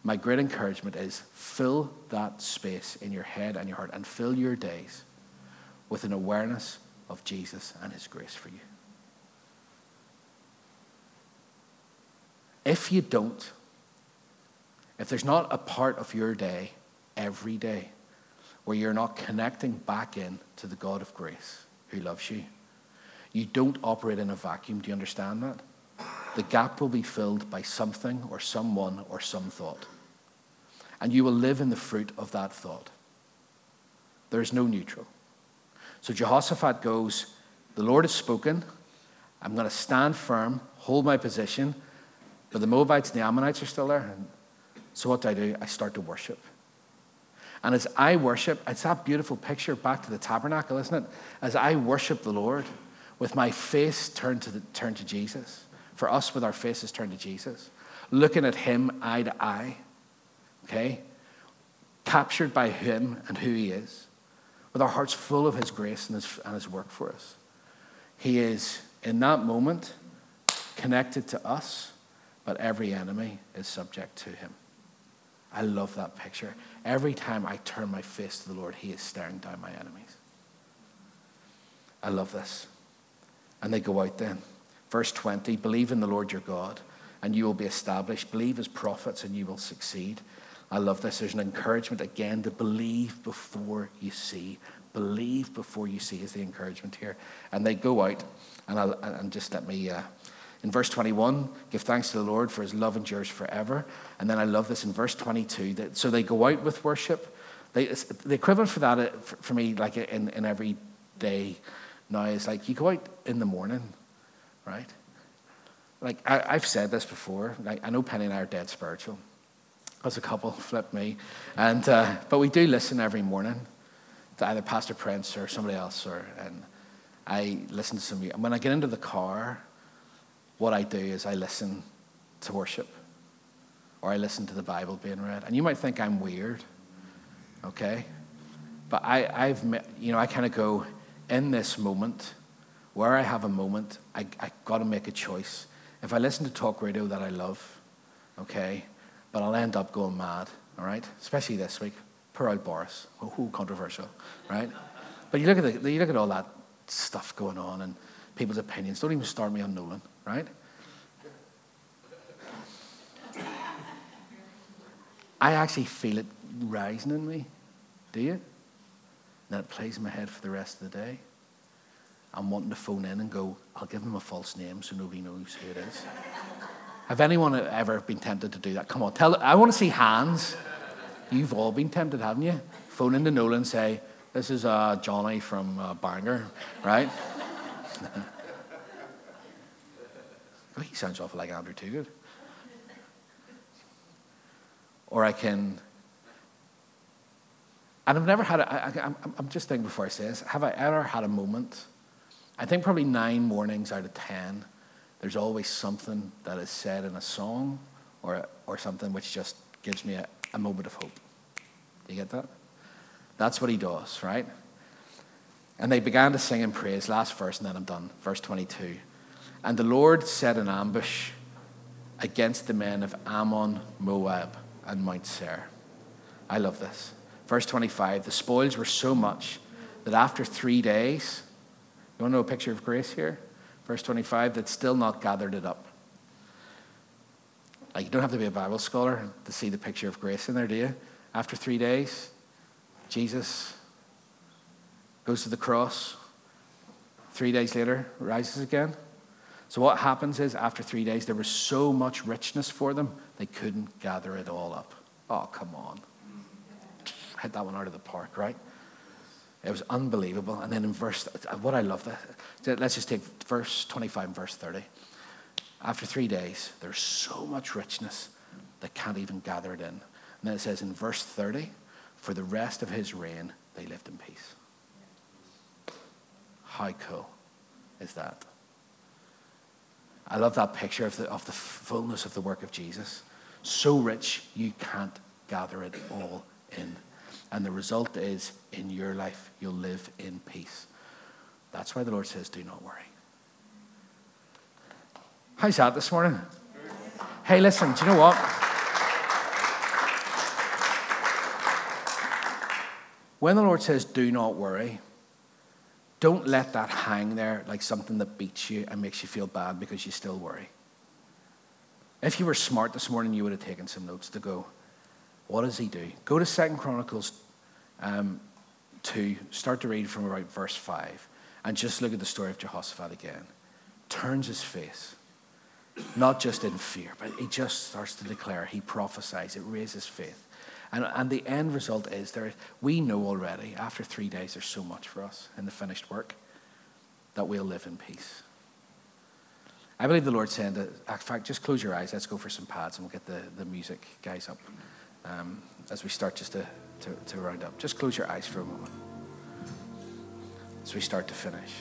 my great encouragement is fill that space in your head and your heart and fill your days with an awareness of Jesus and his grace for you. If you don't, if there's not a part of your day every day where you're not connecting back in to the God of grace who loves you, you don't operate in a vacuum. Do you understand that? The gap will be filled by something or someone or some thought and you will live in the fruit of that thought. There is no neutral. So Jehoshaphat goes, The Lord has spoken. I'm going to stand firm, hold my position. But the Moabites and the Ammonites are still there. So what do I do? I start to worship. And as I worship, it's that beautiful picture back to the tabernacle, isn't it? As I worship the Lord with my face turned to, the, turned to Jesus, for us with our faces turned to Jesus, looking at Him eye to eye, okay? Captured by Him and who He is, with our hearts full of His grace and His, and his work for us. He is, in that moment, connected to us, but every enemy is subject to Him. I love that picture. Every time I turn my face to the Lord, He is staring down my enemies. I love this. And they go out then. Verse 20 Believe in the Lord your God, and you will be established. Believe as prophets, and you will succeed. I love this. There's an encouragement again to believe before you see. Believe before you see is the encouragement here. And they go out, and, I'll, and just let me, uh, in verse 21, give thanks to the Lord for his love endures forever. And then I love this in verse 22. That, so they go out with worship. They, the equivalent for that, uh, for, me, like in, in every day now, is like you go out in the morning, right? Like I, have said this before. Like I know Penny and I are dead spiritual as a couple, <laughs> flip me. And, uh, but we do listen every morning to either Pastor Prince or somebody else. Or, and I listen to some, and when I get into the car, what I do is I listen to worship or I listen to the Bible being read. And you might think I'm weird, okay? But I, I've, you know, I kind of go in this moment, where I have a moment, I, I got to make a choice. If I listen to talk radio that I love, okay, but I'll end up going mad, all right? Especially this week. Poor old Boris. Oh, who controversial, right? But you look, at the, you look at all that stuff going on and people's opinions. Don't even start me on Nolan, right? I actually feel it rising in me. Do you? And then it plays in my head for the rest of the day. I'm wanting to phone in and go, I'll give him a false name so nobody knows who it is. <laughs> Have anyone ever been tempted to do that? Come on, tell. I want to see hands. You've all been tempted, haven't you? Phone into Nolan and say, "This is uh, Johnny from uh, Bangor, right?" <laughs> oh, he sounds awful like Andrew Toogood. Or I can. And I've never had. A, I, I'm, I'm just thinking before I say this. Have I ever had a moment? I think probably nine mornings out of ten there's always something that is said in a song or, or something which just gives me a, a moment of hope. Do you get that? That's what he does, right? And they began to sing and praise. Last verse, and then I'm done. Verse 22. And the Lord set an ambush against the men of Ammon, Moab, and Mount Seir. I love this. Verse 25 The spoils were so much that after three days, you want to know a picture of grace here? verse 25, that's still not gathered it up. Like, you don't have to be a Bible scholar to see the picture of grace in there, do you? After three days, Jesus goes to the cross. Three days later, rises again. So, what happens is, after three days, there was so much richness for them, they couldn't gather it all up. Oh, come on. Hit that one out of the park, right? It was unbelievable. And then in verse, what I love let's just take verse 25 and verse 30. After three days, there's so much richness, they they can't even gather it in. And then it says in verse 30, for the rest of his reign, they lived in peace. How cool is that? I love that picture of the, of the fullness of the work of Jesus. So rich, you can't gather it all in. And the result is, in your life, you'll live in peace. That's why the Lord says, do not worry. How's that this morning? Hey, listen, do you know what? When the Lord says, do not worry, don't let that hang there like something that beats you and makes you feel bad because you still worry. If you were smart this morning, you would have taken some notes to go, what does he do? Go to Second Chronicles um, 2, start to read from about verse 5, and just look at the story of Jehoshaphat again. Turns his face not just in fear, but he just starts to declare, he prophesies, it raises faith. And, and the end result is there, we know already, after three days, there's so much for us in the finished work that we'll live in peace. I believe the Lord saying that, in fact, just close your eyes. Let's go for some pads and we'll get the, the music guys up um, as we start just to, to, to round up. Just close your eyes for a moment as we start to finish.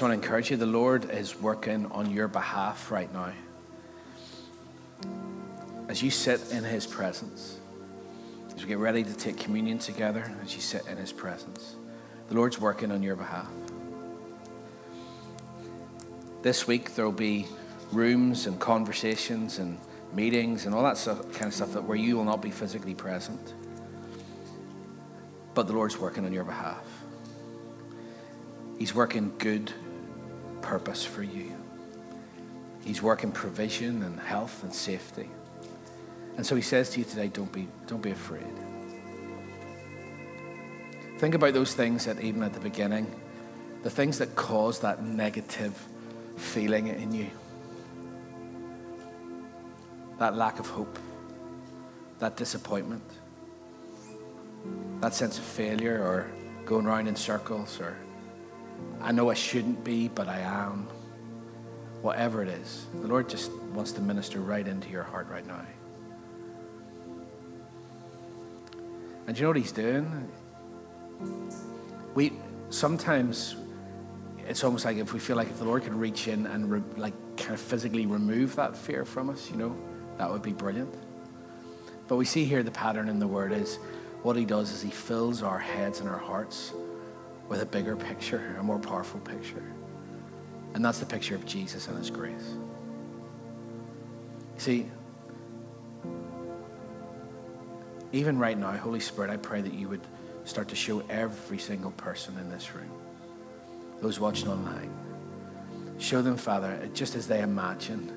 Just want to encourage you the Lord is working on your behalf right now. As you sit in His presence, as we get ready to take communion together, as you sit in His presence, the Lord's working on your behalf. This week, there will be rooms and conversations and meetings and all that stuff, kind of stuff that where you will not be physically present. But the Lord's working on your behalf. He's working good purpose for you. He's working provision and health and safety. And so he says to you today, don't be, don't be afraid. Think about those things that even at the beginning, the things that cause that negative feeling in you. That lack of hope, that disappointment, that sense of failure or going around in circles or I know I shouldn't be, but I am. Whatever it is, the Lord just wants to minister right into your heart right now. And you know what He's doing? We sometimes it's almost like if we feel like if the Lord could reach in and re, like kind of physically remove that fear from us, you know, that would be brilliant. But we see here the pattern in the Word is what He does is He fills our heads and our hearts with a bigger picture, a more powerful picture. And that's the picture of Jesus and His grace. See, even right now, Holy Spirit, I pray that you would start to show every single person in this room, those watching online, show them, Father, just as they imagine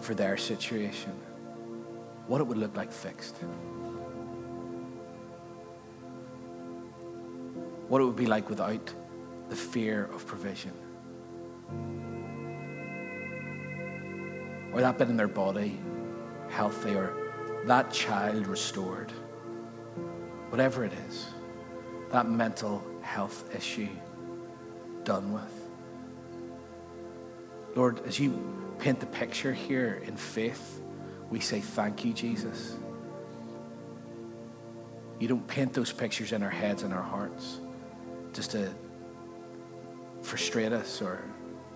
for their situation, what it would look like fixed. What it would be like without the fear of provision. Or that bit in their body healthy, or that child restored. Whatever it is, that mental health issue done with. Lord, as you paint the picture here in faith, we say thank you, Jesus. You don't paint those pictures in our heads and our hearts just to frustrate us or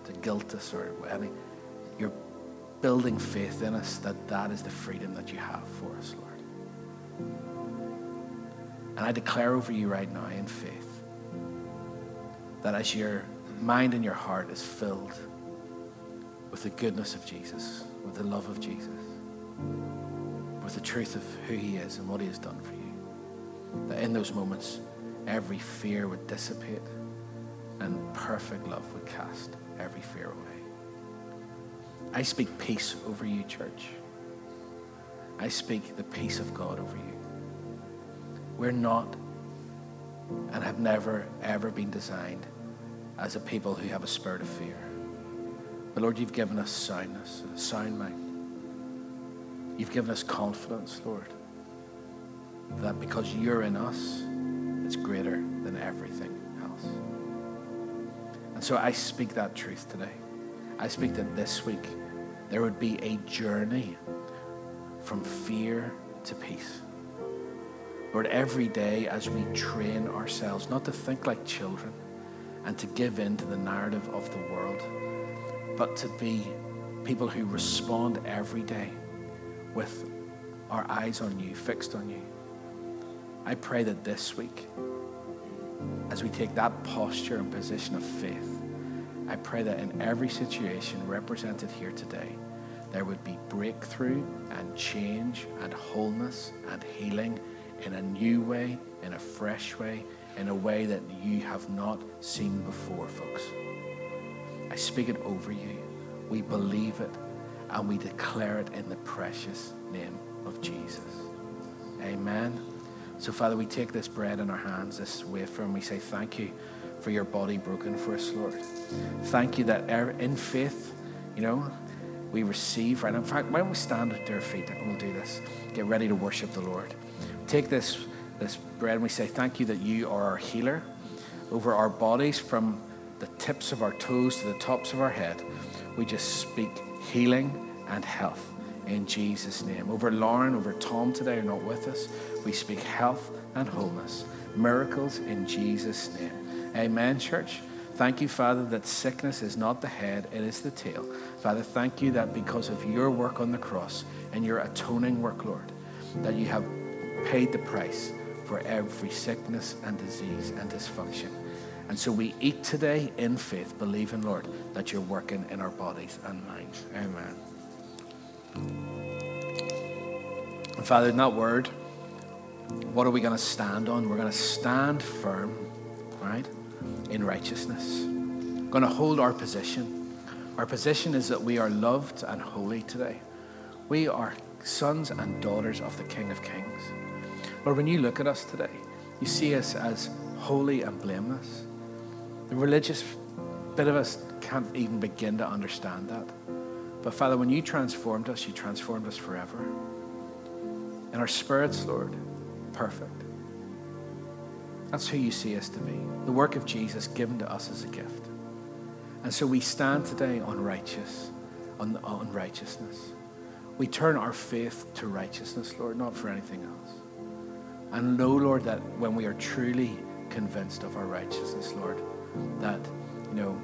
to guilt us or any. You're building faith in us that that is the freedom that you have for us, Lord. And I declare over you right now in faith that as your mind and your heart is filled with the goodness of Jesus, with the love of Jesus, with the truth of who he is and what he has done for you, that in those moments every fear would dissipate and perfect love would cast every fear away. I speak peace over you, church. I speak the peace of God over you. We're not and have never, ever been designed as a people who have a spirit of fear. But Lord, you've given us soundness, a sound mind. You've given us confidence, Lord, that because you're in us, it's greater than everything else. And so I speak that truth today. I speak that this week there would be a journey from fear to peace. Lord, every day as we train ourselves not to think like children and to give in to the narrative of the world, but to be people who respond every day with our eyes on you, fixed on you. I pray that this week, as we take that posture and position of faith, I pray that in every situation represented here today, there would be breakthrough and change and wholeness and healing in a new way, in a fresh way, in a way that you have not seen before, folks. I speak it over you. We believe it and we declare it in the precious name of Jesus. Amen. So, Father, we take this bread in our hands, this wafer, and we say thank you for your body broken for us, Lord. Thank you that er, in faith, you know, we receive, right? In fact, why don't we stand at their feet and we'll do this? Get ready to worship the Lord. Take this, this bread and we say, Thank you that you are our healer over our bodies from the tips of our toes to the tops of our head. We just speak healing and health in Jesus' name. Over Lauren, over Tom today are not with us. We speak health and wholeness, miracles in Jesus' name. Amen, church. Thank you, Father, that sickness is not the head, it is the tail. Father, thank you that because of your work on the cross and your atoning work, Lord, that you have paid the price for every sickness and disease and dysfunction. And so we eat today in faith, believing, Lord, that you're working in our bodies and minds. Amen. And Father, in that word, what are we going to stand on? We're going to stand firm, right, in righteousness. We're going to hold our position. Our position is that we are loved and holy today. We are sons and daughters of the King of Kings. Lord, when you look at us today, you see us as holy and blameless. The religious bit of us can't even begin to understand that. But Father, when you transformed us, you transformed us forever. And our spirits, Lord, perfect. That's who you see us to be. The work of Jesus given to us as a gift. And so we stand today on righteous, on, on righteousness. We turn our faith to righteousness, Lord, not for anything else. And know, Lord, that when we are truly convinced of our righteousness, Lord, that, you know,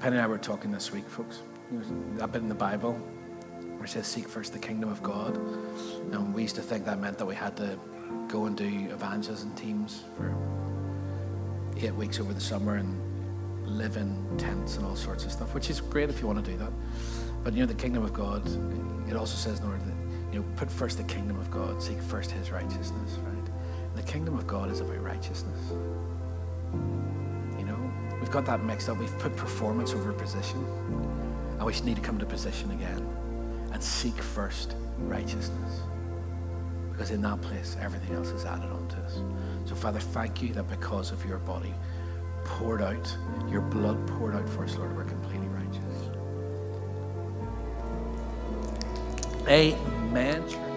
Penny and I were talking this week, folks. That bit in the Bible where it says, Seek first the kingdom of God. And we used to think that meant that we had to go and do evangelism teams for eight weeks over the summer and live in tents and all sorts of stuff, which is great if you want to do that. But you know, the kingdom of God, it also says, Lord, that you know, put first the kingdom of God, seek first his righteousness, right? The kingdom of God is about righteousness. You know, we've got that mixed up. We've put performance over position. And we need to come to position again and seek first righteousness. Because in that place, everything else is added on to us. So, Father, thank you that because of your body poured out, your blood poured out for us, Lord, we're completely righteous. Amen.